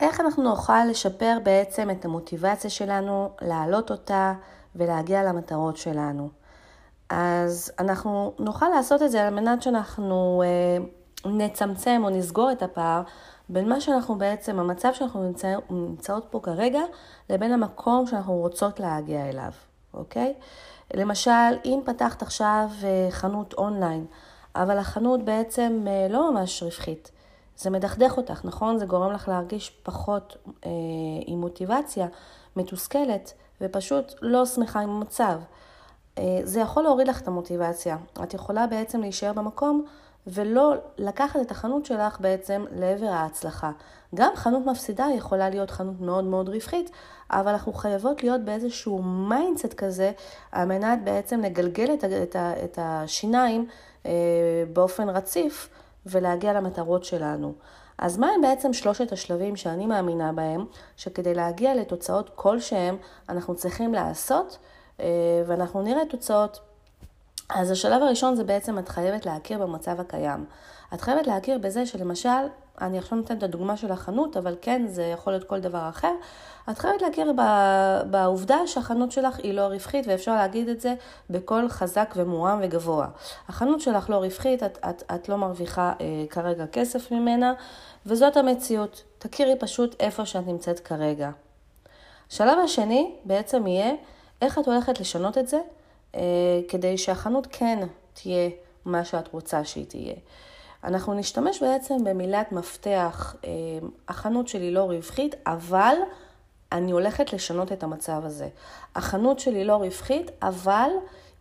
איך אנחנו נוכל לשפר בעצם את המוטיבציה שלנו, להעלות אותה ולהגיע למטרות שלנו. אז אנחנו נוכל לעשות את זה על מנת שאנחנו אה, נצמצם או נסגור את הפער בין מה שאנחנו בעצם, המצב שאנחנו נמצא, נמצאות פה כרגע, לבין המקום שאנחנו רוצות להגיע אליו, אוקיי? למשל, אם פתחת עכשיו אה, חנות אונליין, אבל החנות בעצם אה, לא ממש רווחית, זה מדכדך אותך, נכון? זה גורם לך להרגיש פחות אה, עם מוטיבציה, מתוסכלת, ופשוט לא שמחה עם המצב. אה, זה יכול להוריד לך את המוטיבציה. את יכולה בעצם להישאר במקום ולא לקחת את החנות שלך בעצם לעבר ההצלחה. גם חנות מפסידה יכולה להיות חנות מאוד מאוד רווחית, אבל אנחנו חייבות להיות באיזשהו mindset כזה, על מנת בעצם לגלגל את, את, את השיניים אה, באופן רציף ולהגיע למטרות שלנו. אז מה הם בעצם שלושת השלבים שאני מאמינה בהם, שכדי להגיע לתוצאות כלשהם, אנחנו צריכים לעשות, אה, ואנחנו נראה תוצאות אז השלב הראשון זה בעצם את חייבת להכיר במצב הקיים. את חייבת להכיר בזה שלמשל, אני עכשיו נותנת את הדוגמה של החנות, אבל כן, זה יכול להיות כל דבר אחר. את חייבת להכיר בעובדה שהחנות שלך היא לא רווחית, ואפשר להגיד את זה בקול חזק ומורם וגבוה. החנות שלך לא רווחית, את, את, את לא מרוויחה אה, כרגע כסף ממנה, וזאת המציאות. תכירי פשוט איפה שאת נמצאת כרגע. השלב השני בעצם יהיה איך את הולכת לשנות את זה כדי שהחנות כן תהיה מה שאת רוצה שהיא תהיה. אנחנו נשתמש בעצם במילת מפתח, אה, החנות שלי לא רווחית, אבל אני הולכת לשנות את המצב הזה. החנות שלי לא רווחית, אבל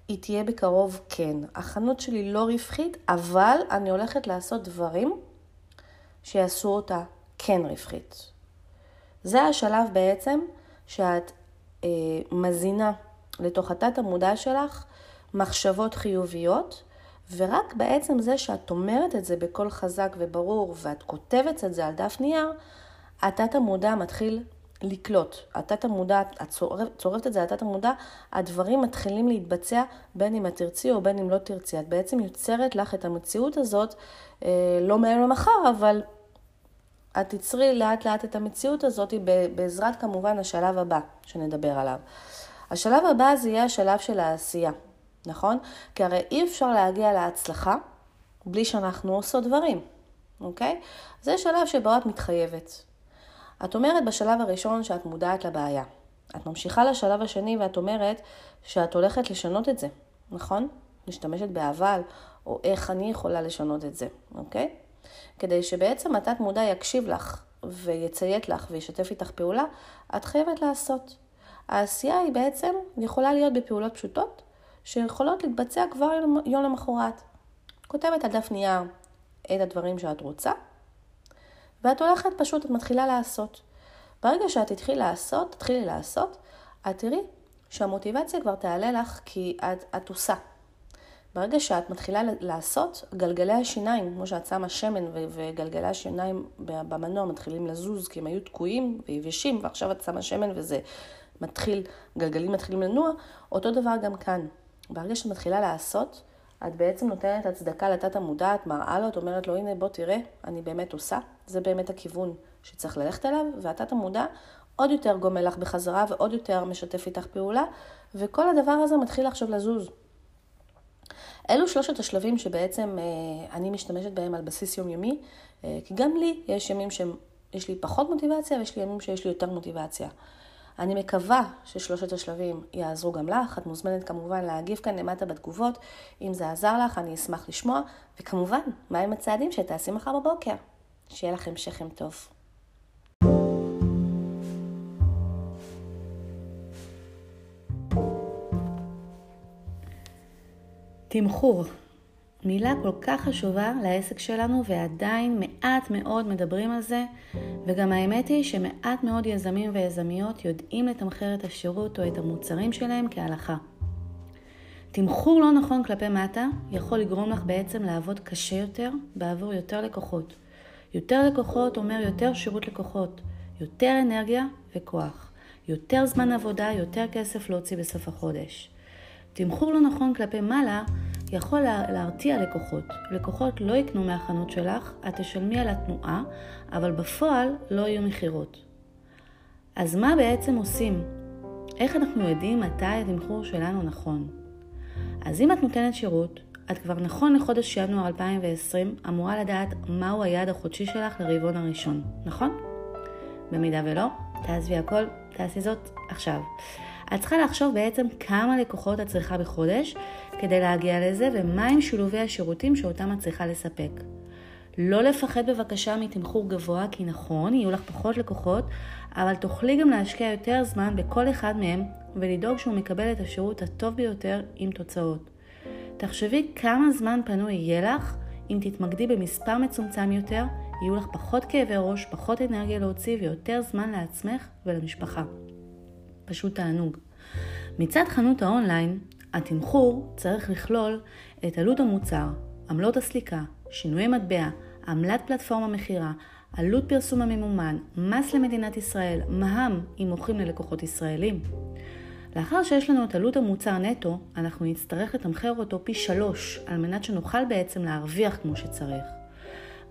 היא תהיה בקרוב כן. החנות שלי לא רווחית, אבל אני הולכת לעשות דברים שיעשו אותה כן רווחית. זה השלב בעצם שאת אה, מזינה לתוך התת המודע שלך מחשבות חיוביות, ורק בעצם זה שאת אומרת את זה בקול חזק וברור ואת כותבת את זה על דף נייר, התת המודע מתחיל לקלוט. התת המודע, את צורפת את זה לתת המודע, הדברים מתחילים להתבצע בין אם את תרצי או בין אם לא תרצי. את בעצם יוצרת לך את המציאות הזאת, אה, לא מהיום למחר, אבל את תצרי לאט לאט את המציאות הזאת בעזרת כמובן השלב הבא שנדבר עליו. השלב הבא זה יהיה השלב של העשייה, נכון? כי הרי אי אפשר להגיע להצלחה בלי שאנחנו עושות דברים, אוקיי? זה שלב שבו את מתחייבת. את אומרת בשלב הראשון שאת מודעת לבעיה. את ממשיכה לשלב השני ואת אומרת שאת הולכת לשנות את זה, נכון? משתמשת באבל, או איך אני יכולה לשנות את זה, אוקיי? כדי שבעצם התת מודע יקשיב לך ויציית לך וישתף איתך פעולה, את חייבת לעשות. העשייה היא בעצם יכולה להיות בפעולות פשוטות, שיכולות להתבצע כבר יום למחרת. כותבת על דף נייר את הדברים שאת רוצה, ואת הולכת פשוט, את מתחילה לעשות. ברגע שאת תתחילי לעשות, תתחילי לעשות, את תראי שהמוטיבציה כבר תעלה לך כי את, את עושה. ברגע שאת מתחילה לעשות, גלגלי השיניים, כמו שאת שמה שמן וגלגלי השיניים במנוע מתחילים לזוז כי הם היו תקועים ויבשים, ועכשיו את שמה שמן וזה מתחיל, גלגלים מתחילים לנוע, אותו דבר גם כאן. ברגע שאת מתחילה לעשות, את בעצם נותנת הצדקה לתת המודע, את מראה לו, את אומרת לו, הנה בוא תראה, אני באמת עושה, זה באמת הכיוון שצריך ללכת אליו, והתת המודע עוד יותר גומל לך בחזרה ועוד יותר משתף איתך פעולה, וכל הדבר הזה מתחיל עכשיו לזוז. אלו שלושת השלבים שבעצם אה, אני משתמשת בהם על בסיס יומיומי, אה, כי גם לי יש ימים שיש לי פחות מוטיבציה ויש לי ימים שיש לי יותר מוטיבציה. אני מקווה ששלושת השלבים יעזרו גם לך. את מוזמנת כמובן להגיב כאן למטה בתגובות. אם זה עזר לך, אני אשמח לשמוע. וכמובן, מהם הצעדים שתעשי מחר בבוקר. שיהיה לכם שכם טוב. תמחור. מילה כל כך חשובה לעסק שלנו ועדיין מעט מאוד מדברים על זה וגם האמת היא שמעט מאוד יזמים ויזמיות יודעים לתמחר את השירות או את המוצרים שלהם כהלכה. תמחור לא נכון כלפי מטה יכול לגרום לך בעצם לעבוד קשה יותר בעבור יותר לקוחות. יותר לקוחות אומר יותר שירות לקוחות, יותר אנרגיה וכוח, יותר זמן עבודה, יותר כסף להוציא בסוף החודש. תמחור לא נכון כלפי מעלה יכול להרתיע לקוחות. לקוחות לא יקנו מהחנות שלך, את תשלמי על התנועה, אבל בפועל לא יהיו מכירות. אז מה בעצם עושים? איך אנחנו יודעים מתי התמחור שלנו נכון? אז אם את נותנת שירות, את כבר נכון לחודש ינואר 2020 אמורה לדעת מהו היעד החודשי שלך לרבעון הראשון, נכון? במידה ולא, תעזבי הכל, תעשי זאת עכשיו. את צריכה לחשוב בעצם כמה לקוחות את צריכה בחודש כדי להגיע לזה ומהם שילובי השירותים שאותם את צריכה לספק. לא לפחד בבקשה מתמחור גבוה, כי נכון, יהיו לך פחות לקוחות, אבל תוכלי גם להשקיע יותר זמן בכל אחד מהם ולדאוג שהוא מקבל את השירות הטוב ביותר עם תוצאות. תחשבי כמה זמן פנוי יהיה לך אם תתמקדי במספר מצומצם יותר, יהיו לך פחות כאבי ראש, פחות אנרגיה להוציא ויותר זמן לעצמך ולמשפחה. פשוט תענוג. מצד חנות האונליין, התמחור צריך לכלול את עלות המוצר, עמלות הסליקה, שינויי מטבע, עמלת פלטפורמה מכירה, עלות פרסום הממומן, מס למדינת ישראל, מע"מ אם מוכרים ללקוחות ישראלים. לאחר שיש לנו את עלות המוצר נטו, אנחנו נצטרך לתמחר אותו פי שלוש, על מנת שנוכל בעצם להרוויח כמו שצריך.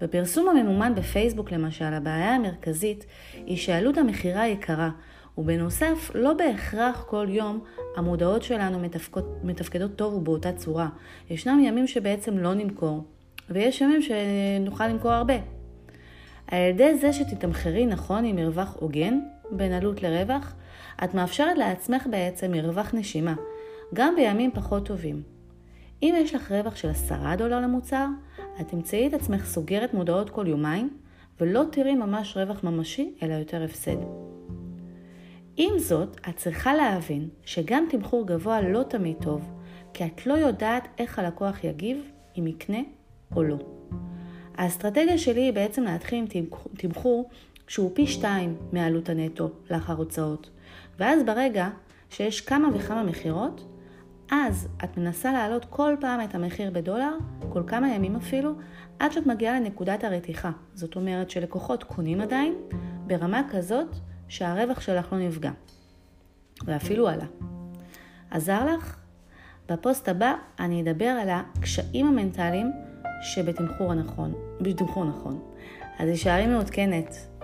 בפרסום הממומן בפייסבוק למשל, הבעיה המרכזית היא שעלות המכירה יקרה, ובנוסף, לא בהכרח כל יום המודעות שלנו מתפקוד, מתפקדות טוב ובאותה צורה. ישנם ימים שבעצם לא נמכור, ויש ימים שנוכל למכור הרבה. על ידי זה שתתמחרי נכון עם מרווח הוגן בין עלות לרווח, את מאפשרת לעצמך בעצם מרווח נשימה, גם בימים פחות טובים. אם יש לך רווח של 10 דולר למוצר, את תמצאי את עצמך סוגרת מודעות כל יומיים, ולא תראי ממש רווח ממשי, אלא יותר הפסד. עם זאת, את צריכה להבין שגם תמחור גבוה לא תמיד טוב, כי את לא יודעת איך הלקוח יגיב, אם יקנה או לא. האסטרטגיה שלי היא בעצם להתחיל עם תמחור שהוא פי שתיים מעלות הנטו לאחר הוצאות. ואז ברגע שיש כמה וכמה מכירות, אז את מנסה להעלות כל פעם את המחיר בדולר, כל כמה ימים אפילו, עד שאת מגיעה לנקודת הרתיחה. זאת אומרת שלקוחות קונים עדיין, ברמה כזאת שהרווח שלך לא נפגע. ואפילו עלה. עזר לך? בפוסט הבא אני אדבר על הקשיים המנטליים שבתמחור הנכון, בתמחור נכון. אז הישארי מעודכנת.